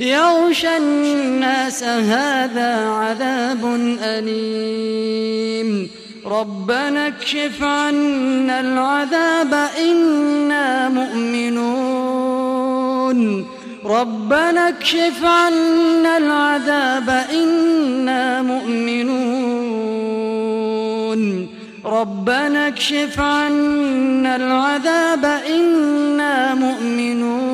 يغشى الناس هذا عذاب أليم. ربنا اكشف عنا العذاب إنا مؤمنون. ربنا اكشف عنا العذاب إنا مؤمنون. ربنا اكشف عنا العذاب إنا مؤمنون.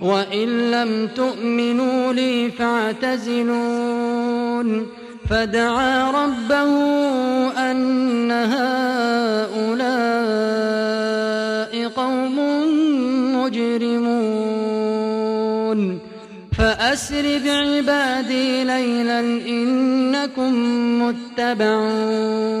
وإن لم تؤمنوا لي فاعتزلون فدعا ربه أن هؤلاء قوم مجرمون فأسر بعبادي ليلا إنكم متبعون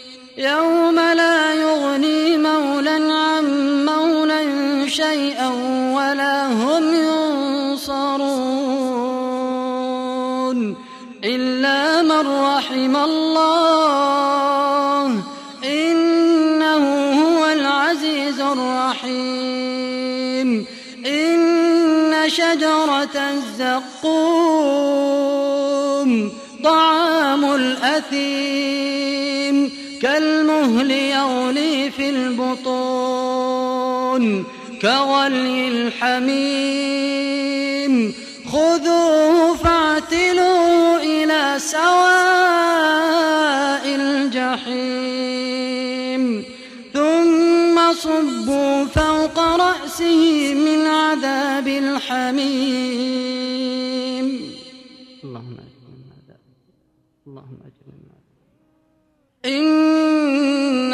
يوم لا يغني مولى عن مولى شيئا ولا هم ينصرون إلا من رحم الله إنه هو العزيز الرحيم إن شجرة الزقوم طعام الأثيم كالمهل يغلي في البطون كغلي الحميم. خذوه فاعتلوه إلى سواء الجحيم. ثم صبوا فوق رأسه من عذاب الحميم. اللهم هذا اللهم هذا إن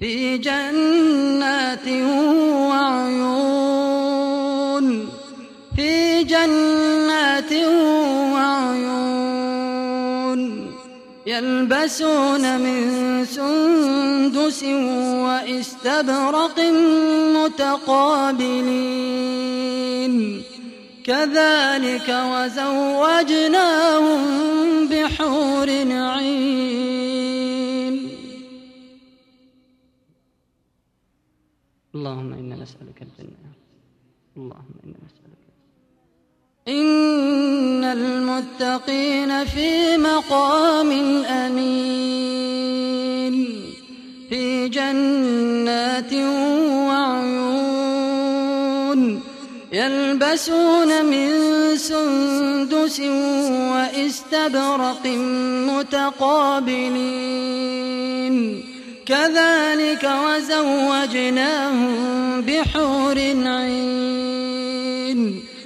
في جنات وعيون في جنات وعيون يلبسون من سندس واستبرق متقابلين. كذلك وزوجناهم بحور عين اللهم إنا نسألك إن المتقين في مقام أمين في جنات وعيون يلبسون من سندس واستبرق متقابلين. كذلك وزوجناهم بحور عين.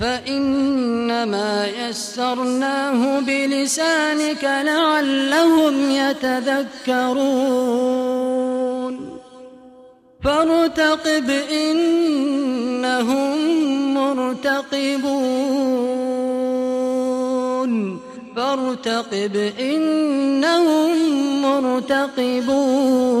فإنما يسرناه بلسانك لعلهم يتذكرون. فارتقب إنهم مرتقبون. فارتقب إنهم مرتقبون.